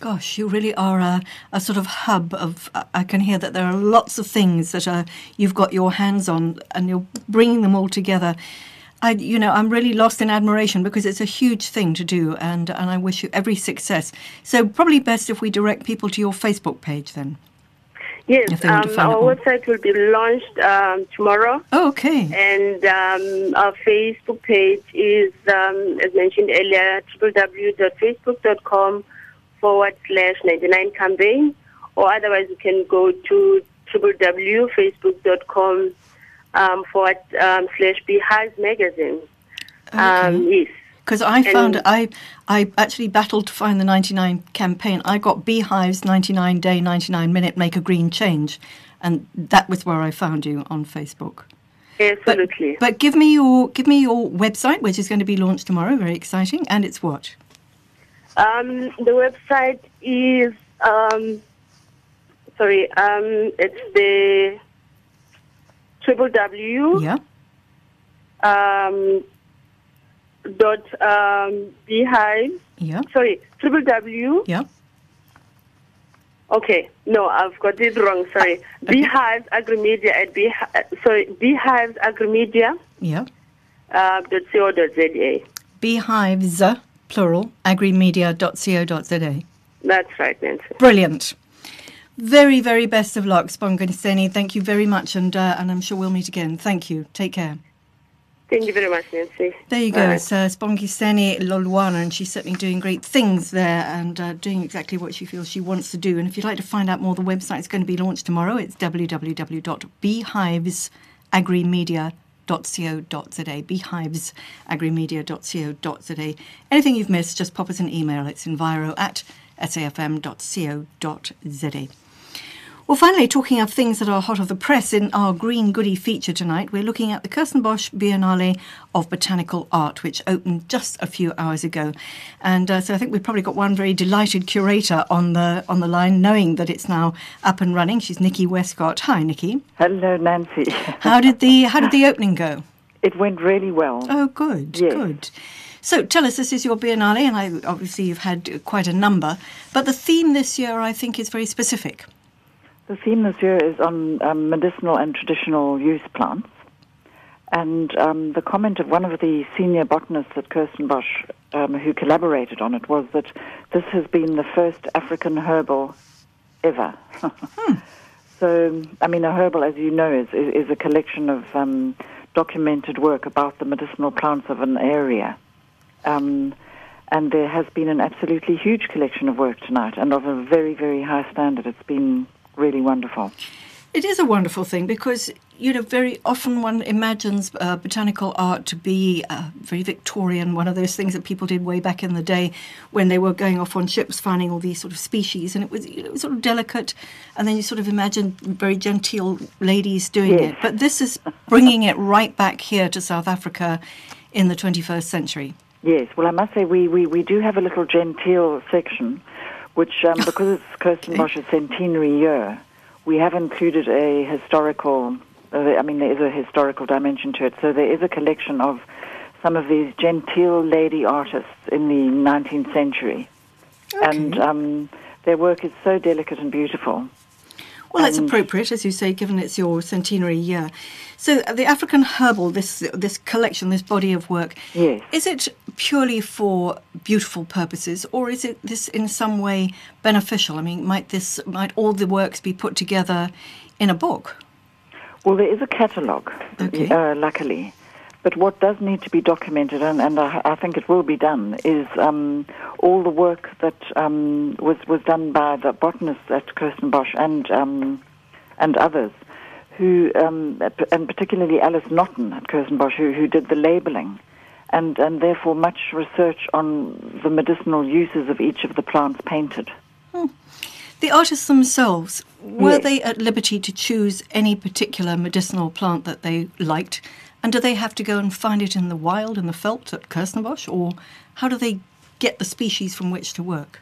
Gosh, you really are a, a sort of hub of. I can hear that there are lots of things that are, you've got your hands on, and you're bringing them all together. I, you know, I'm really lost in admiration because it's a huge thing to do, and and I wish you every success. So probably best if we direct people to your Facebook page then. Yes, If they want to um, our website will be launched um, tomorrow. Oh, okay. And um, our Facebook page is, um, as mentioned earlier, www.facebook.com forward slash 99 campaign. Or otherwise, you can go to www.facebook.com um, forward um, slash Beehives Magazine. Um, yes. Because I found And- I I actually battled to find the 99 campaign. I got Beehive's 99 day 99 minute make a green change, and that was where I found you on Facebook. Absolutely. But give me your give me your website, which is going to be launched tomorrow. Very exciting, and it's what? Um, the website is um, sorry. Um, it's the triple W. Yeah. Um, dot um, beehive. Yeah. Sorry, triple W. Yeah. Okay, no, I've got it wrong. Sorry, beehives agrimedia at beehive. Sorry, beehives agrimedia. Yeah. Uh, dot co dot za. Beehives plural agrimedia.co.za. That's right, Nancy. Brilliant. Very, very best of luck, Sponganiseni. Thank you very much, and uh, and I'm sure we'll meet again. Thank you. Take care. Thank you very much, Nancy. There you go. Bye. It's uh, Spongiseni Lolwana, and she's certainly doing great things there and uh, doing exactly what she feels she wants to do. And if you'd like to find out more, the website's going to be launched tomorrow. It's www.beehivesagrimedia.co.za. Beehivesagrimedia.co.za. Anything you've missed, just pop us an email. It's enviro at safm.co.za. Well, finally, talking of things that are hot off the press in our Green Goody feature tonight, we're looking at the Kirstenbosch Biennale of Botanical Art, which opened just a few hours ago. And uh, so I think we've probably got one very delighted curator on the on the line, knowing that it's now up and running. She's Nikki Westcott. Hi, Nikki. Hello, Nancy. How did the how did the opening go? It went really well. Oh, good, good. So tell us, this is your Biennale, and I, obviously you've had quite a number, but the theme this year, I think, is very specific. The theme this year is on um, medicinal and traditional use plants. And um, the comment of one of the senior botanists at Kirstenbosch um, who collaborated on it was that this has been the first African herbal ever. So, I mean, a herbal, as you know, is, is, is a collection of um, documented work about the medicinal plants of an area. Um, and there has been an absolutely huge collection of work tonight and of a very, very high standard. It's been really wonderful. It is a wonderful thing because, you know, very often one imagines uh, botanical art to be uh, very Victorian, one of those things that people did way back in the day when they were going off on ships finding all these sort of species. And it was, you know, it was sort of delicate. And then you sort of imagine very genteel ladies doing Yes. it. But this is bringing it right back here to South Africa in the 21st century. Yes, well, I must say we, we, we do have a little genteel section, which, um, because it's Kirstenbosch's centenary year, we have included a historical, uh, I mean, there is a historical dimension to it. So there is a collection of some of these genteel lady artists in the 19th century. And um, their work is so delicate and beautiful. Well, that's And- appropriate, as you say, given it's your centenary year. So, uh, the African Herbal, this this collection, this body of work, Yes. is it purely for beautiful purposes, or is it this in some way beneficial? I mean, might this might all the works be put together in a book? Well, there is a catalogue, Okay. uh, luckily. But what does need to be documented, and, and I, I think it will be done, is um, all the work that um, was, was done by the botanists at Kirstenbosch and, um, and others, who, um, and particularly Alice Notten at Kirstenbosch, who, who did the labelling, and, and therefore much research on the medicinal uses of each of the plants painted. The artists themselves were Yes. they at liberty to choose any particular medicinal plant that they liked, and do they have to go and find it in the wild in the veldt at Kirstenbosch, or how do they get the species from which to work?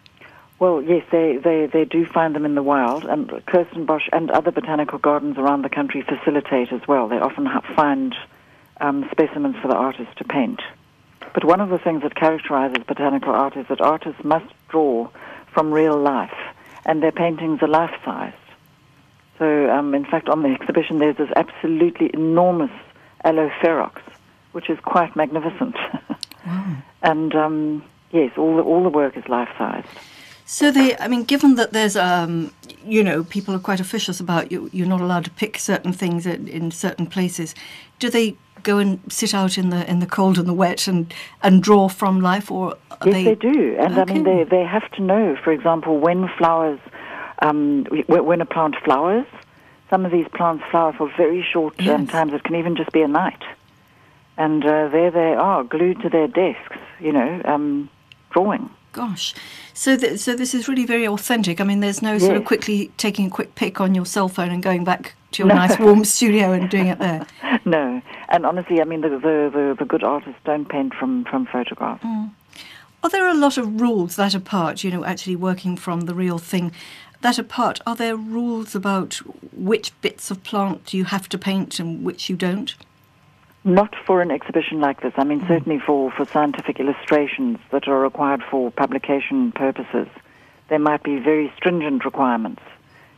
Well, yes, they, they, they do find them in the wild, and Kirstenbosch and other botanical gardens around the country facilitate as well. They often find um, specimens for the artists to paint. But one of the things that characterizes botanical art is that artists must draw from real life, and their paintings are life-sized. So, um, in fact, on the exhibition, there's this absolutely enormous Aloe which is quite magnificent. and um, yes, all the, all the work is life-sized. So they, I mean, given that there's, um, you know, people are quite officious about you, you're not allowed to pick certain things in, in certain places. Do they go and sit out in the in the cold and the wet and and draw from life, or Yes, they? they, do, and I mean they they have to know, for example, when flowers, um, when a plant flowers. Some of these plants flower for very short um, Yes. times. It can even just be a night, and uh, there they are, glued to their desks. You know, um, drawing. Gosh, so th- so this is really very authentic. I mean, there's no sort of quickly taking a quick pic on your cell phone and going back to your nice warm studio and doing it there. no, and honestly, I mean the the, the, the good artists don't paint from from photographs. Are there a lot of rules that apart, you know, actually working from the real thing? That apart, are there rules about which bits of plant you have to paint and which you don't? Not for an exhibition like this. I mean, certainly for, for scientific illustrations that are required for publication purposes, there might be very stringent requirements,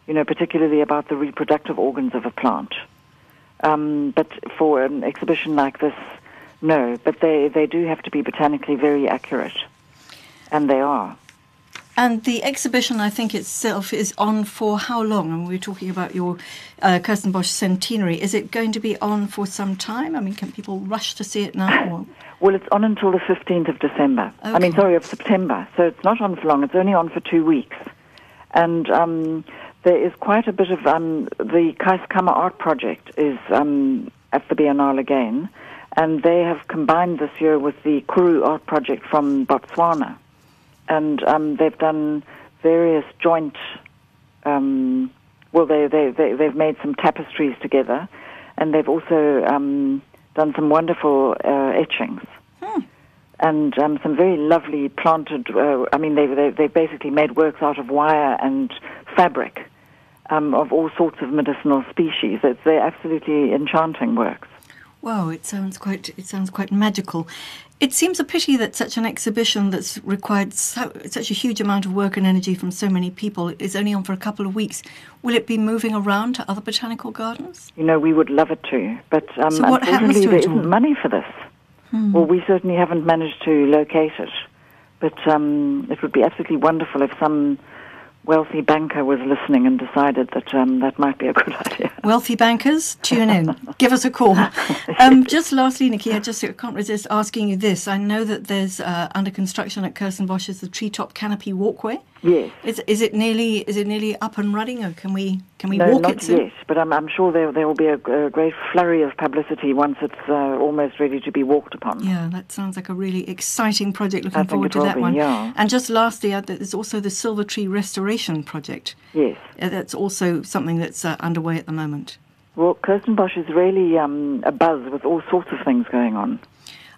you know, particularly about the reproductive organs of a plant. Um, but for an exhibition like this, no. But they, they do have to be botanically very accurate, and they are. And the exhibition, I think itself, is on for how long? And we were talking about your uh, Kirstenbosch centenary. Is it going to be on for some time? I mean, can people rush to see it now? Or? Well, it's on until the 15th of December. I mean, sorry, of September. So it's not on for long. It's only on for two weeks. And um, there is quite a bit of um, the Keiskamma Art Project is um, at the Biennale again, and they have combined this year with the Kuru Art Project from Botswana, and um, they've done various joint. Um, well, they they they they've made some tapestries together, and they've also um, done some wonderful uh, etchings and um, some very lovely planted. Uh, I mean, they they they basically made works out of wire and fabric um, of all sorts of medicinal species. It's, they're absolutely enchanting works. Wow, it sounds quite it sounds quite magical. It seems a pity that such an exhibition that's required so, such a huge amount of work and energy from so many people is only on for a couple of weeks. Will it be moving around to other botanical gardens? You know, we would love it to, but um, So what happens unfortunately to there isn't money for this. Well, we certainly haven't managed to locate it, but um, it would be absolutely wonderful if some wealthy banker was listening and decided that um, that might be a good idea. Wealthy bankers, tune in. Give us a call. Um, just lastly, Nikki, I just I can't resist asking you this. I know that there's uh, under construction at Kirstenbosch is the treetop canopy walkway. Yes. Is, is it nearly is it nearly up and running, or can we can we no, walk not it soon? yet, but I'm, I'm sure there, there will be a, a great flurry of publicity once it's uh, almost ready to be walked upon. Yeah, that sounds like a really exciting project. Looking forward to that be, one. yeah. And just lastly, uh, there's also the Silver Tree Restoration Project. Yes. Uh, that's also something that's uh, underway at the moment. Well, Kirstenbosch is really um, a buzz with all sorts of things going on.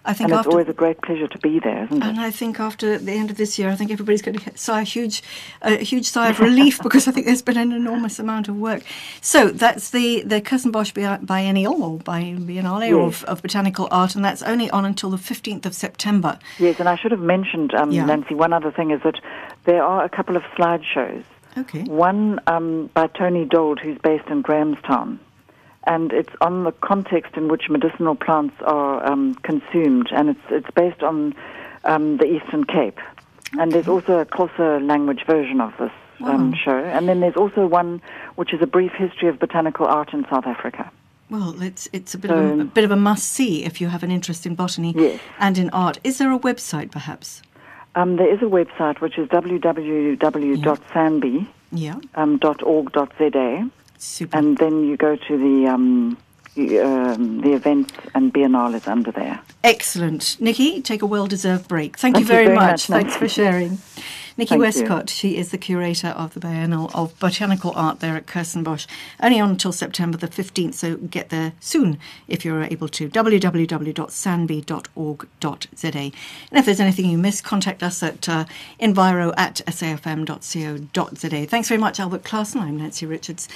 I think and it's always a great pleasure to be there, isn't it? And I think after the end of this year, I think everybody's going to sigh a huge, a huge sigh of relief because I think there's been an enormous amount of work. So that's the the Kirstenbosch Bi- Biennial or Bi- Biennale Yes. of, of Botanical Art, and that's only on until the 15th of September. Yes, and I should have mentioned, um, Yeah. Nancy, one other thing is that there are a couple of slideshows Okay. One um, by Tony Dold, who's based in Grahamstown. And it's on the context in which medicinal plants are um, consumed, and it's, it's based on um, the Eastern Cape. And there's also a Xhosa language version of this um, show. And then there's also one which is a brief history of botanical art in South Africa. Well, it's it's a bit of a, a bit of a must see if you have an interest in botany Yes. and in art. Is there a website, perhaps? Um, there is a website which is www.sanbi.org.za, Yeah, um, super. and then you go to the um, um, the events, and Biennale is under there. Excellent. Nikki, take a well deserved break. Thank, you Thank you very, very much. much, Thanks for sharing. Nikki Thank you. Westcott, she is the curator of the Biennial of Botanical Art there at Kirstenbosch. Only on until September the 15th, so get there soon if you're able to. www.sanbi.org.za. And if there's anything you missed, contact us at uh, enviro at safm.co.za. Thanks very much, Albert Clarson. I'm Nancy Richards.